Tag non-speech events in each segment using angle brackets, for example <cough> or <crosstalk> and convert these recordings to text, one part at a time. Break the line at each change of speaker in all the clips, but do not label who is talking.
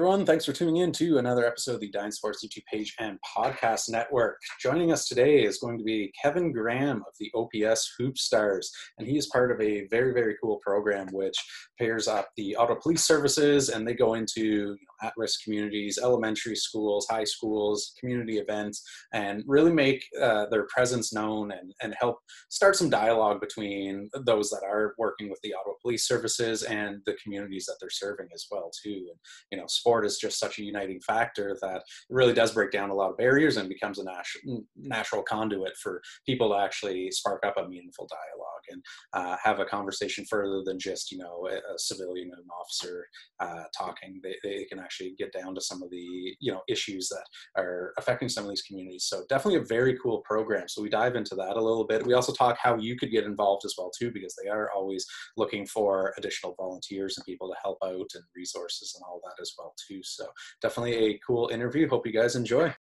everyone. Thanks for tuning in to another episode of the Dine Sports YouTube page and podcast network. Joining us today is going to be Kevin Graham of the OPS Hoop Stars, and he is part of a very, very cool program which pairs up the Ottawa Police Services and they go into you know, at risk communities, elementary schools, high schools, community events, and really make uh, their presence known and, and help start some dialogue between those that are working with the Ottawa Police Services and the communities that they're serving as well, too. And, you know, sport is just such a uniting factor that it really does break down a lot of barriers and becomes a nat- natural conduit for people to actually spark up a meaningful dialogue and uh, have a conversation further than just you know a, a civilian and an officer uh, talking. They, they can actually get down to some of the you know issues that are affecting some of these communities. So definitely a very cool program. So we dive into that a little bit. We also talk how you could get involved as well too, because they are always looking for additional volunteers and people to help out and resources and all that as well too. So definitely a cool interview. Hope you guys enjoy.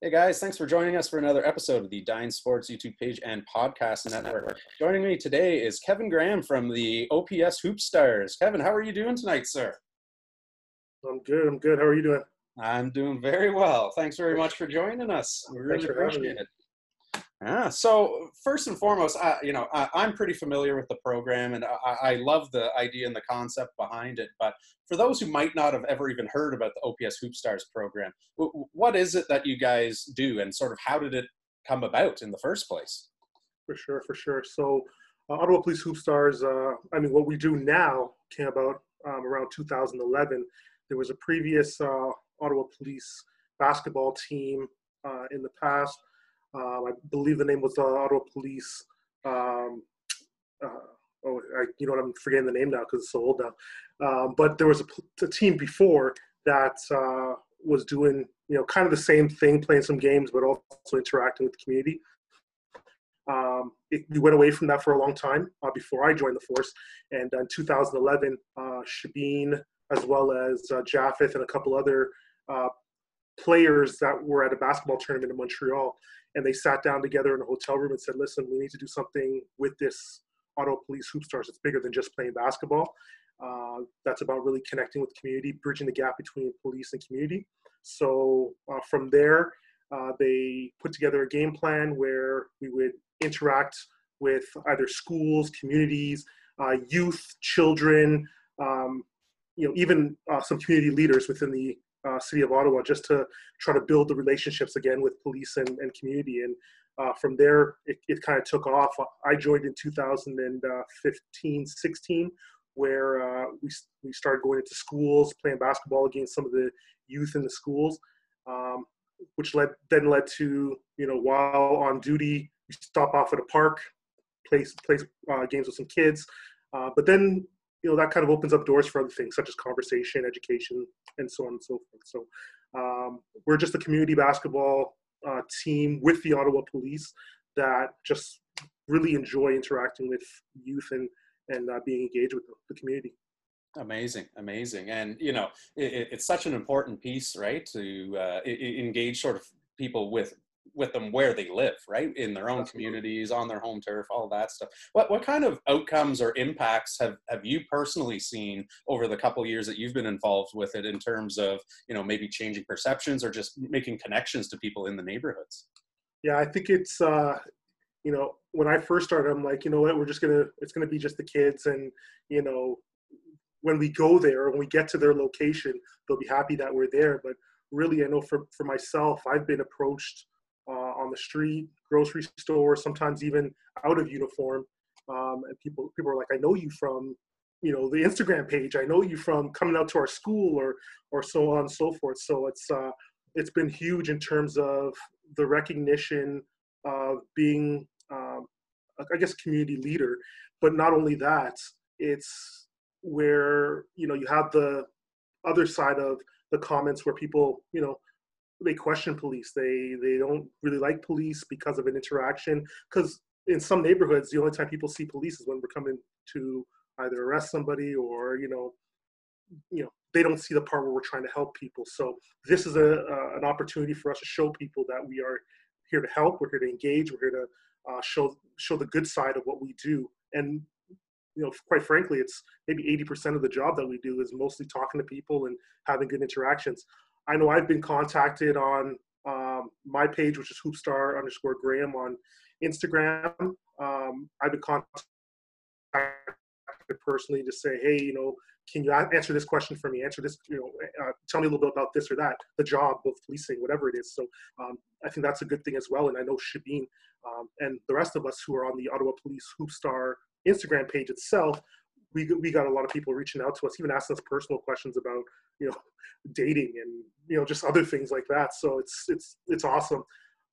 Hey guys, thanks for joining us for another episode of the Dine Sports YouTube page and podcast network. Joining me today is Kevin Graham from the OPS Hoop Stars. Kevin, how are you doing tonight, sir?
I'm good. I'm good. How are you doing?
I'm doing very well. Thanks very much for joining us. We really appreciate it. Yeah. So first and foremost, I, you know, I, am pretty familiar with the program, and I, I, love the idea and the concept behind it. But for those who might not have ever even heard about the OPS Hoop Stars program, what is it that you guys do, and sort of how did it come about in the first place?
For sure, for sure. So, uh, Ottawa Police Hoop Stars. Uh, I mean, what we do now came about um, around 2011. There was a previous uh, Ottawa Police basketball team uh, in the past um, I believe the name was uh, Ottawa Police. Um, uh, oh, I, you know what? I'm forgetting the name now because it's so old now. Um, but there was a, a team before that uh, was doing, you know, kind of the same thing, playing some games, but also interacting with the community. Um, it, we went away from that for a long time uh, before I joined the force. And in 2011, uh, Shabine, as well as uh, Japheth and a couple other uh, players that were at a basketball tournament in Montreal and they sat down together in a hotel room and said, "Listen, we need to do something with this Ottawa Police Hoop Stars. It's bigger than just playing basketball. Uh, that's about really connecting with the community, bridging the gap between police and community." So uh, from there, uh, they put together a game plan where we would interact with either schools, communities, uh, youth, children, um, you know, even uh, some community leaders within the uh, city of Ottawa just to try to build the relationships again with police and, and community. And uh, from there, it, it kind of took off. I joined in 2015, 16, where uh, we, we started going into schools, playing basketball against some of the youth in the schools, um, which led then led to, you know, while on duty, we stop off at a park, play, play uh, games with some kids. Uh, but then you know that kind of opens up doors for other things such as conversation education and so on and so forth. So um, we're just a community basketball uh, team with the ottawa police that just really enjoy interacting with youth and and uh, being engaged with the, community.
Amazing amazing. And you know it, it's such an important piece right to uh, engage sort of people with with them where they live, right? In their own communities, on their home turf, all that stuff. What what kind of outcomes or impacts have have you personally seen over the couple years that you've been involved with it in terms of you know maybe changing perceptions or just making connections to people in the neighborhoods?
Yeah, I think it's uh, you know when I first started, I'm like, you know what, we're just gonna it's gonna be just the kids, and you know when we go there when we get to their location, they'll be happy that we're there, but really i know for, for myself i've been approached uh, on the street, grocery store, sometimes even out of uniform. Um, and people people are like, I know you from you know the Instagram page. I know you from coming out to our school or or so on and so forth. So it's uh, it's been huge in terms of the recognition of being um, I guess community leader. But not only that, it's where you know you have the other side of the comments where people you know they question police. They they don't really like police because of an interaction. Because in some neighborhoods, the only time people see police is when we're coming to either arrest somebody or you know, you know they don't see the part where we're trying to help people. So this is a an opportunity for us to show people that we are here to help. We're here to engage. We're here to uh, show show the good side of what we do. And you know, quite frankly, it's maybe 80% of the job that we do is mostly talking to people and having good interactions. I know I've been contacted on um, my page, which is hoopstar underscore Graham on Instagram. Um, I've been contacted personally to say, hey, you know, can you answer this question for me? Answer this, you know, uh, tell me a little bit about this or that, the job of policing, whatever it is. So um, I think that's a good thing as well. And I know Shabine um, and the rest of us who are on the Ottawa Police Hoopstar Instagram page itself, we, we got a lot of people reaching out to us, even asking us personal questions about, you know, <laughs> dating and, you know, just other things like that. So it's, it's, it's awesome.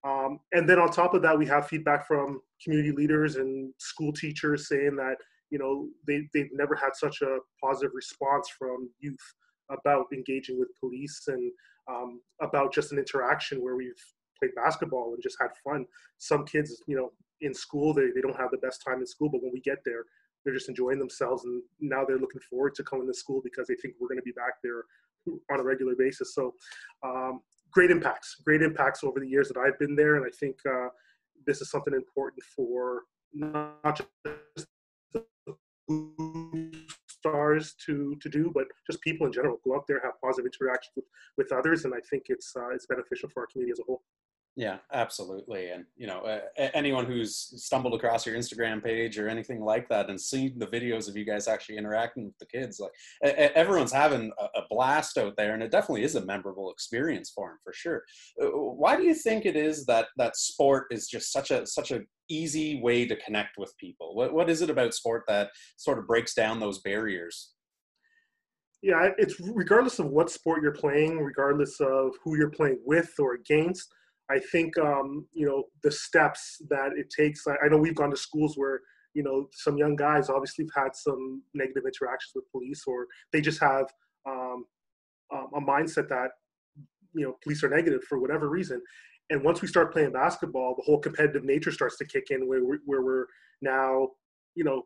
Um, and then on top of that, we have feedback from community leaders and school teachers saying that, you know, they, they've never had such a positive response from youth about engaging with police and um, about just an interaction where we've played basketball and just had fun. Some kids, you know, in school, they, they don't have the best time in school, but when we get there, they're just enjoying themselves. And now they're looking forward to coming to school because they think we're going to be back there on a regular basis. So, um, great impacts, great impacts over the years that I've been there. And I think uh, this is something important for not just stars to to do, but just people in general. Go out there, have positive interactions with, with others, and I think it's uh, it's beneficial for our community as a whole.
Yeah, absolutely. And you know, uh, anyone who's stumbled across your Instagram page or anything like that and seen the videos of you guys actually interacting with the kids, like everyone's having a blast out there, and it definitely is a memorable experience for them for sure. Uh, why do you think it is that that sport is just such a such a easy way to connect with people? What what is it about sport that sort of breaks down those barriers?
Yeah, it's regardless of what sport you're playing, regardless of who you're playing with or against I think um, you know the steps that it takes. I, I, know we've gone to schools where you know some young guys obviously have had some negative interactions with police, or they just have um, um, a mindset that you know police are negative for whatever reason. And once we start playing basketball, the whole competitive nature starts to kick in, where we're, where we're now you know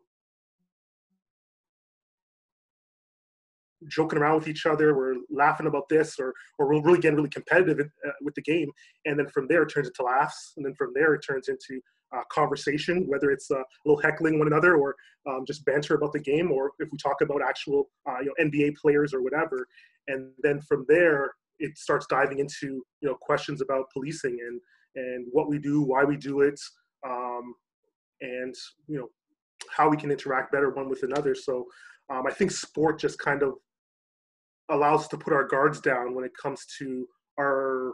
joking around with each other, we're laughing about this, or or we're really getting really competitive uh, with the game. And then from there, it turns into laughs, and then from there, it turns into uh, conversation, whether it's uh, a little heckling one another or um, just banter about the game, or if we talk about actual uh, you know NBA players or whatever. And then from there, it starts diving into you know questions about policing and and what we do, why we do it, um, and you know how we can interact better one with another. So um, I think sport just kind of allows us to put our guards down when it comes to our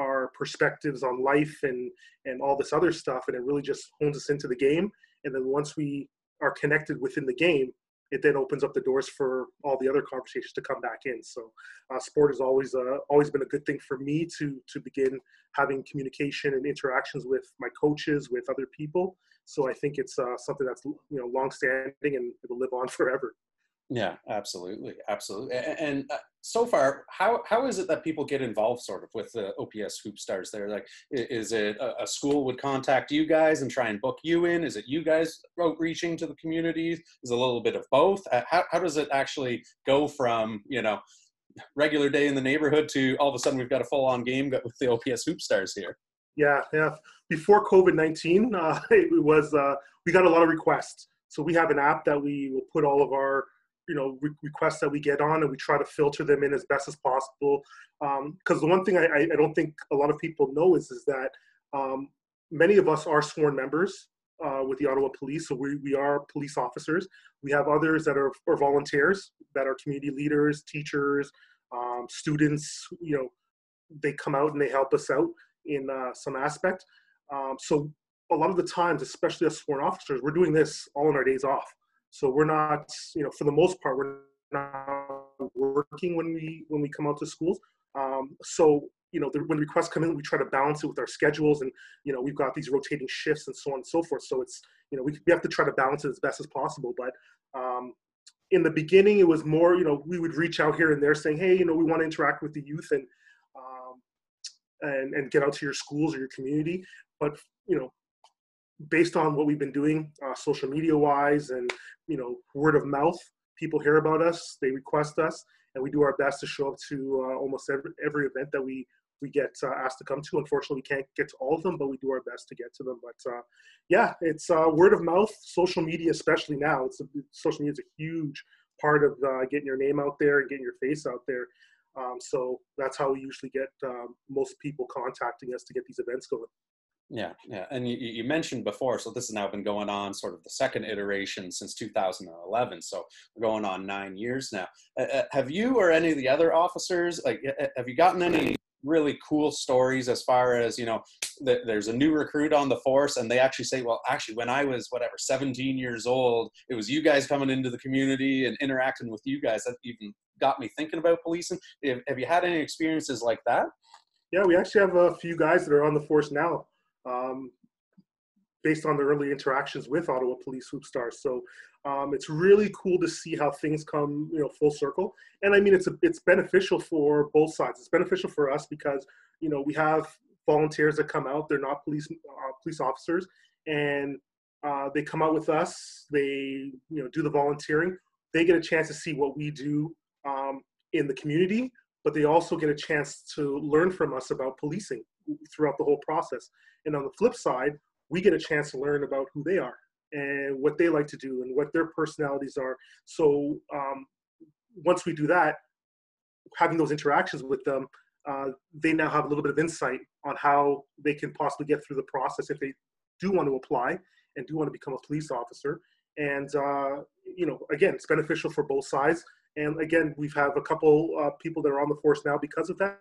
our perspectives on life and and all this other stuff and it really just hones us into the game. And then once we are connected within the game it then opens up the doors for all the other conversations to come back in. So uh, sport has always uh, always been a good thing for me to to begin having communication and interactions with my coaches with other people. So i think it's uh, something that's you know long standing and it'll live on forever
yeah, absolutely, absolutely. And uh, so far, how how is it that people get involved, sort of, with the OPS Hoop Stars? There, like, is it a, school would contact you guys and try and book you in? Is it you guys outreaching to the communities? Is a little bit of both? Uh, how how does it actually go from you know regular day in the neighborhood to all of a sudden we've got a full on game with the OPS Hoop Stars here?
Yeah, yeah. Before COVID nineteen, <laughs> uh, it was uh, we got a lot of requests. So we have an app that we will put all of our you know re- requests that we get on and we try to filter them in as best as possible because um, the one thing I, I, don't think a lot of people know is is that um, many of us are sworn members uh, with the Ottawa Police, so we, we are police officers. We have others that are, are volunteers, that are community leaders, teachers, um, students. You know, they come out and they help us out in uh, some aspect. Um, so a lot of the times, especially as sworn officers, we're doing this all in our days off. So we're not, you know, for the most part, we're not working when we when we come out to schools. Um, so you know, the, when requests come in, we try to balance it with our schedules, and you know, we've got these rotating shifts and so on and so forth. So it's you know, we we have to try to balance it as best as possible. But um, in the beginning, it was more, you know, we would reach out here and there saying, hey, you know, we want to interact with the youth and um, and and get out to your schools or your community. But you know, based on what we've been doing uh, social media wise and you know word of mouth people hear about us they request us and we do our best to show up to uh, almost every, every event that we we get uh, asked to come to. Unfortunately, we can't get to all of them, but we do our best to get to them. But uh, yeah, it's uh, word of mouth, social media, especially now. It's a, social media is a huge part of uh, getting your name out there and getting your face out there. Um, so that's how we usually get um, most people contacting us to get these events going.
Yeah, yeah, and you, you, mentioned before, so this has now been going on sort of the second iteration since 2011. So we're going on nine years now. Uh, uh have you or any of the other officers like have you gotten any really cool stories as far as you know that there's a new recruit on the force and they actually say well actually when i was whatever 17 years old it was you guys coming into the community and interacting with you guys that even got me thinking about policing have you had any experiences like that
yeah we actually have a few guys that are on the force now um, based on the early interactions with Ottawa Police Hoop Stars. So um, it's really cool to see how things come, you know, full circle. And I mean, it's a, it's beneficial for both sides. It's beneficial for us because you know we have volunteers that come out. They're not police uh, police officers, and uh, they come out with us. They you know do the volunteering. They get a chance to see what we do um, in the community, but they also get a chance to learn from us about policing throughout the whole process. And on the flip side, we get a chance to learn about who they are and what they like to do and what their personalities are. So um, once we do that, having those interactions with them, uh, they now have a little bit of insight on how they can possibly get through the process if they do want to apply and do want to become a police officer. And uh, you know, again, it's beneficial for both sides. And again, we've had a couple uh, people that are on the force now because of that.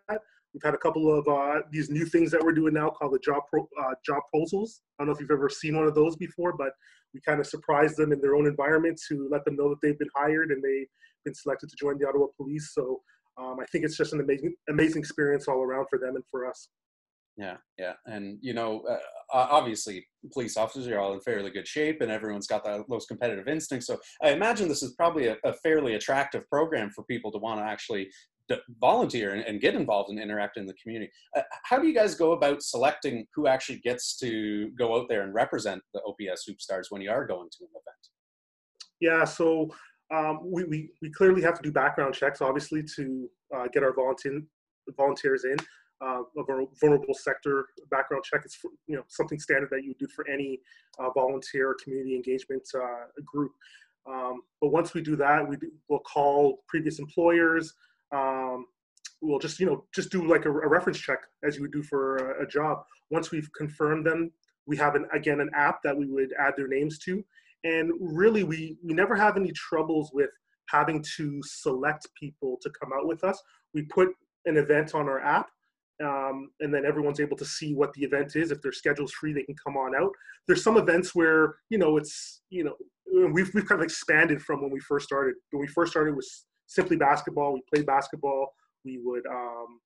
We've had a couple of uh, these new things that we're doing now called the job pro, uh, job proposals. I don't know if you've ever seen one of those before, but we kind of surprise them in their own environment to let them know that they've been hired and they've been selected to join the Ottawa Police. So um, I think it's just an amazing, amazing experience all around for them and for us.
Yeah, yeah, and you know, uh, obviously, police officers are all in fairly good shape, and everyone's got that, those competitive instincts. So I imagine this is probably a, a fairly attractive program for people to want to actually volunteer and, and, get involved and interact in the community. Uh, how do you guys go about selecting who actually gets to go out there and represent the OPS Hoop Stars when you are going to an event?
Yeah, so um, we, we, we clearly have to do background checks, obviously, to uh, get our volunteer, volunteers in. Uh, a vulnerable sector background check. Is you know something standard that you do for any uh, volunteer community engagement uh, group. Um, but once we do that, we do, we'll call previous employers, um, we'll just you know just do like a, a reference check as you would do for a, a, job. Once we've confirmed them we have an again an app that we would add their names to. And really we we never have any troubles with having to select people to come out with us. We put an event on our app um, and then everyone's able to see what the event is if their schedule's free they can come on out there's some events where you know it's you know we've, we've kind of expanded from when we first started when we first started was simply basketball. We played basketball. We would, um,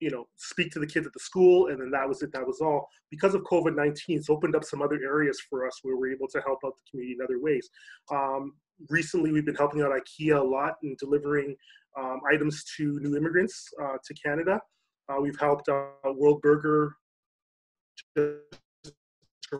you know, speak to the kids at the school, and then that was it. That was all. Because of COVID nineteen, it's opened up some other areas for us where we're able to help out the community in other ways. Um, recently, we've been helping out IKEA a lot and delivering um, items to new immigrants uh, to Canada. Uh, we've helped uh, World Burger to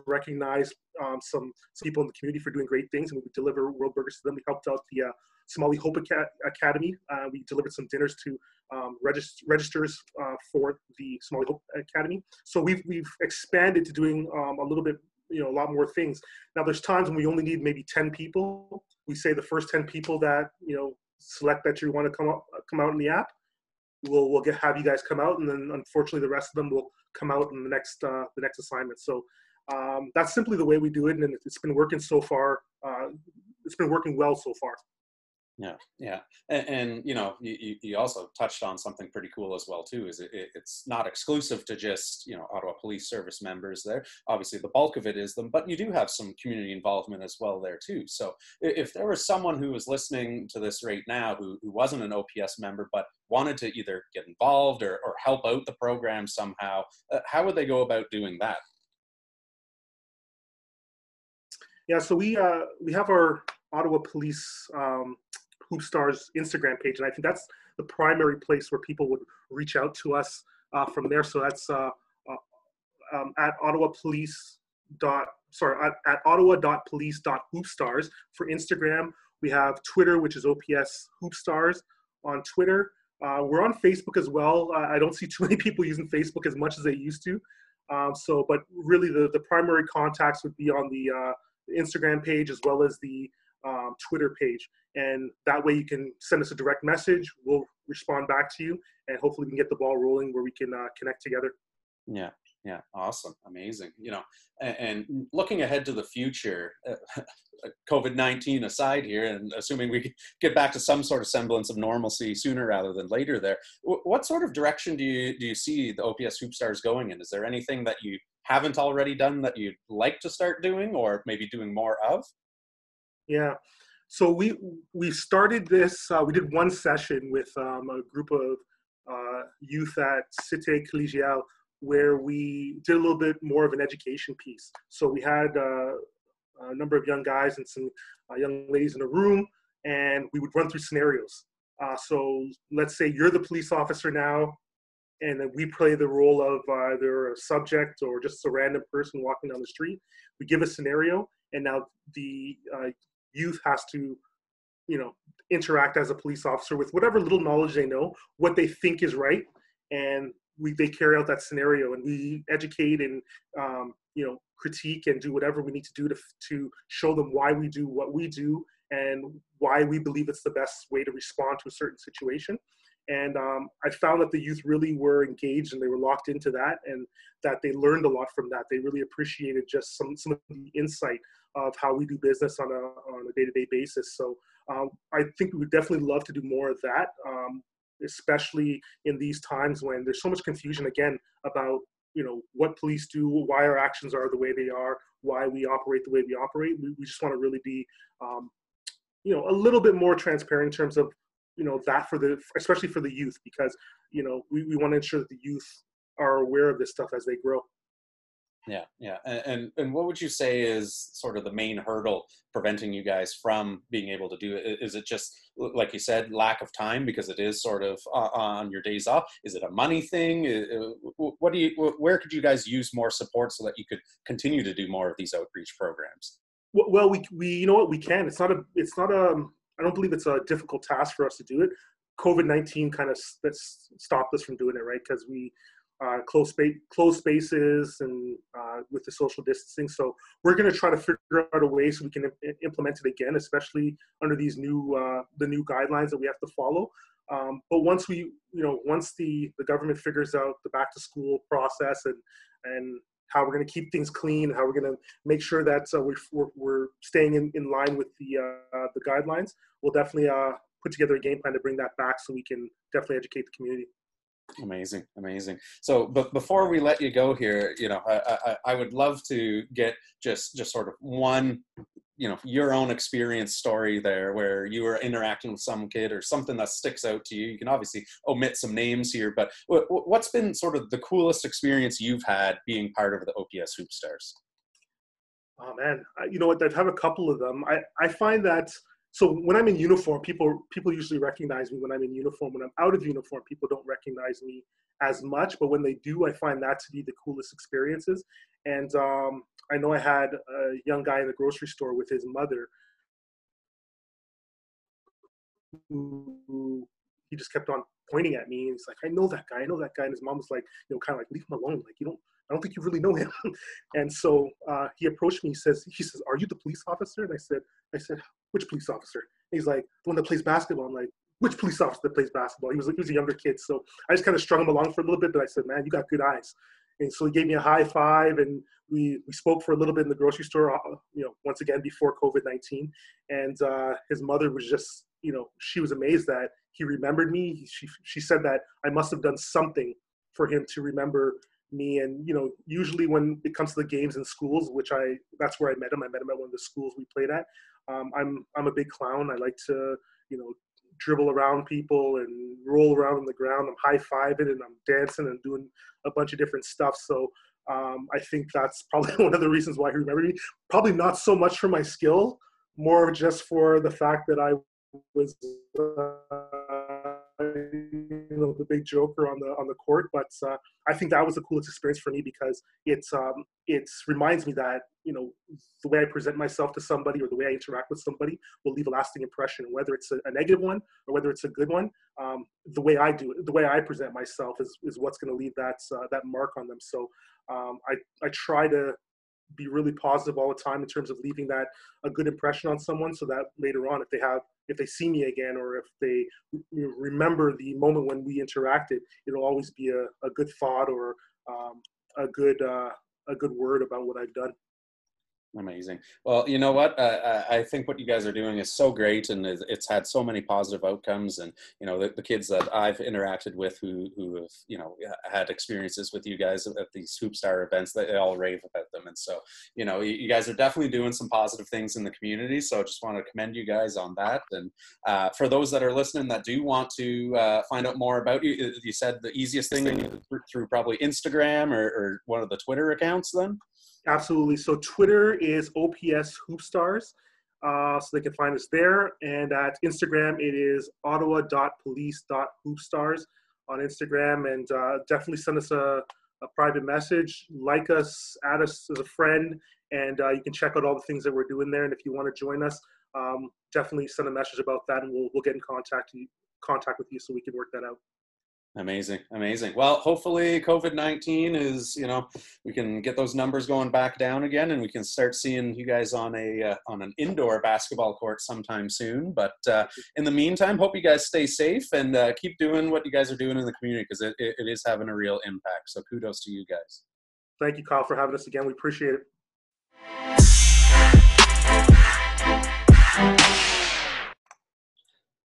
recognize um, some, some, people in the community for doing great things, and we deliver World Burgers to them. We helped out the uh, Somali Hope Academy. Uh, we delivered some dinners to um, regist- registers uh, for the Somali Hope Academy. So we've, we've expanded to doing um, a little bit, you know, a lot more things. Now there's times when we only need maybe 10 people. We say the first 10 people that, you know, select that you want to come out, come out in the app. We'll, we'll get, have you guys come out and then unfortunately the rest of them will come out in the next, uh, the next assignment. So um, that's simply the way we do it. And it's been working so far. Uh, it's been working well so far.
Yeah, yeah, and, and you know, you, you, also touched on something pretty cool as well too. Is it, it's not exclusive to just you know Ottawa Police Service members there. Obviously, the bulk of it is them, but you do have some community involvement as well there too. So, if there was someone who was listening to this right now who, who wasn't an OPS member but wanted to either get involved or, or help out the program somehow, uh, how would they go about doing that?
Yeah, so we uh, we have our Ottawa Police um, Hoop Stars Instagram page, and I think that's the primary place where people would reach out to us uh, from there. So that's uh, uh, um, at Ottawa Police dot sorry at, at Ottawa dot police dot hoop stars for Instagram. We have Twitter, which is OPS Hoop Stars on Twitter. Uh, we're on Facebook as well. I don't see too many people using Facebook as much as they used to. Um, so, but really, the, the primary contacts would be on the uh, Instagram page as well as the um, Twitter page. And that way, you can send us a direct message. We'll respond back to you, and hopefully, we can get the ball rolling where we can uh, connect together.
Yeah, yeah, awesome, amazing. You know, and, and looking ahead to the future, uh, <laughs> COVID nineteen aside here, and assuming we get back to some sort of semblance of normalcy sooner rather than later, there, what sort of direction do you do you see the OPS Hoop Stars going in? Is there anything that you haven't already done that you'd like to start doing, or maybe doing more of?
Yeah. So we we started this. Uh, we did one session with um, a group of uh, youth at Cité Collegiale where we did a little bit more of an education piece. So we had uh, a number of young guys and some uh, young ladies in a room, and we would run through scenarios. Uh, so let's say you're the police officer now, and then we play the role of either a subject or just a random person walking down the street. We give a scenario, and now the uh, youth has to, you know, interact as a police officer with whatever little knowledge they know, what they think is right, and we they carry out that scenario and we educate and um, you know critique and do whatever we need to do to to show them why we do what we do and why we believe it's the best way to respond to a certain situation. And um, I found that the youth really were engaged and they were locked into that, and that they learned a lot from that. They really appreciated just some some of the insight of how we do business on a on a day to day basis. So um, I think we would definitely love to do more of that. Um, especially in these times when there's so much confusion again about you know what police do why our actions are the way they are why we operate the way we operate we, we just want to really be um, you know a little bit more transparent in terms of you know that for the especially for the youth because you know we, we want to ensure that the youth are aware of this stuff as they grow
yeah, yeah, and, and, and what would you say is sort of the main hurdle preventing you guys from being able to do it? Is it just like you said, lack of time because it is sort of uh, on your days off? Is it a money thing? What do you? Where could you guys use more support so that you could continue to do more of these outreach programs?
Well, we we you know what we can. It's not a it's not a I don't believe it's a difficult task for us to do it. COVID nineteen kind of stopped us from doing it, right? Because we uh, close, space, close spaces and uh, with the social distancing. So we're going to try to figure out a way so we can implement it again, especially under these new uh, the new guidelines that we have to follow. Um, but once we, you know, once the the government figures out the back to school process and and how we're going to keep things clean, how we're going to make sure that uh, we're, we're staying in, in line with the uh, the guidelines, we'll definitely uh, put together a game plan to bring that back so we can definitely educate the community.
Amazing, amazing. So, but before we let you go here, you know, I, I, I would love to get just just sort of one, you know, your own experience story there, where you were interacting with some kid or something that sticks out to you. You can obviously omit some names here, but what's been sort of the coolest experience you've had being part of the OPS Hoop Stars?
Oh man, you know what? I have had a couple of them. I I find that so when I'm in uniform, people people usually recognize me when I'm in uniform. When I'm out of uniform, people don't recognize me as much. But when they do, I find that to be the coolest experiences. And um, I know I had a young guy in the grocery store with his mother who he just kept on pointing at me and he's like, I know that guy, I know that guy. And his mom was like, you know, kind of like, leave him alone. Like, you don't, I don't think you really know him. <laughs> and so uh, he approached me. He says, he says, are you the police officer? And I said, I said, which police officer? And he's like, the one that plays basketball. I'm like, which police officer that plays basketball? He was, he was a younger kid. So I just kind of strung him along for a little bit, but I said, man, you got good eyes. And so he gave me a high five and we, we spoke for a little bit in the grocery store, uh, you know, once again, before COVID-19. And uh, his mother was just, you know, she was amazed that he remembered me. She, she said that I must have done something for him to remember me and you know usually when it comes to the games in schools which i that's where i met him. I met him at one of the schools we played at. Um, i'm i'm a big clown. I like to you know dribble around people and roll around on the ground. I'm high-fiving and i'm dancing and doing a bunch of different stuff. So um, i think that's probably <laughs> one of the reasons why he remembered me. Probably not so much for my skill more just for the fact that i was uh, know, the big joker on the on the court. But uh, I think that was the coolest experience for me because it's um, it reminds me that you know the way I present myself to somebody or the way I interact with somebody will leave a lasting impression, whether it's a, a negative one or whether it's a good one. Um, the way I do it, the way I present myself is is what's going to leave that uh, that mark on them. So um, I I try to be really positive all the time in terms of leaving that a good impression on someone so that later on if they have if they see me again or if they remember the moment when we interacted it'll always be a, a good thought or um, a good uh, a good word about what i've done
Amazing. Well, you know what? Uh, I think what you guys are doing is so great, and it's had so many positive outcomes. And you know, the, the kids that I've interacted with who who have you know had experiences with you guys at these Hoopstar events, they all rave about them. And so, you know, you, guys are definitely doing some positive things in the community. So, I just want to commend you guys on that. And uh, for those that are listening that do want to uh, find out more about you, you said the easiest thing through probably Instagram or, or one of the Twitter accounts. Then.
Absolutely. So Twitter is OPS Hoopstars. Uh, so they can find us there. And at Instagram, it is ottawa.police.hoopstars on Instagram. And uh, definitely send us a, a, private message, like us, add us as a friend, and uh, you can check out all the things that we're doing there. And if you want to join us, um, definitely send a message about that, and we'll, we'll get in contact, contact with you so we can work that out.
Amazing, amazing. Well, hopefully COVID nineteen is you know we can get those numbers going back down again, and we can start seeing you guys on a uh, on an indoor basketball court sometime soon. But uh, in the meantime, hope you guys stay safe and uh, keep doing what you guys are doing in the community because it, it, it is having a real impact. So kudos to you guys.
Thank you, Kyle, for having us again. We appreciate it.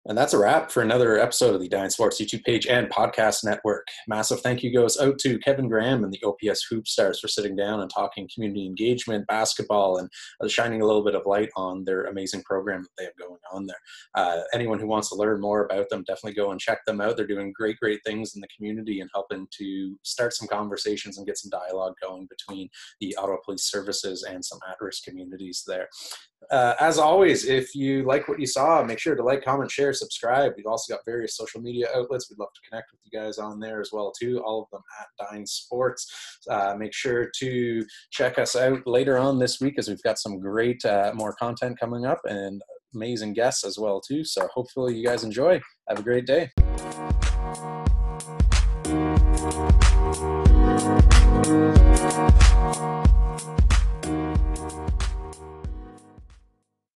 And that's a wrap for another episode of the Dine Sports YouTube page and podcast network. Massive thank you goes out to Kevin Graham and the OPS Hoop Stars for sitting down and talking community engagement, basketball, and uh, shining a little bit of light on their amazing program that they have going on there. Uh, anyone who wants to learn more about them, definitely go and check them out. They're doing great, great things in the community and helping to start some conversations and get some dialogue going between the Ottawa Police Services and some at risk communities there. Uh, as always, if you like what you saw, make sure to like, comment, share, subscribe. We've also got various social media outlets. We'd love to connect with you guys on there as well too. All of them at Dine Sports. Uh, make sure to check us out later on this week as we've got some great uh, more content coming up and amazing guests as well too. So hopefully you guys enjoy. Have a great day.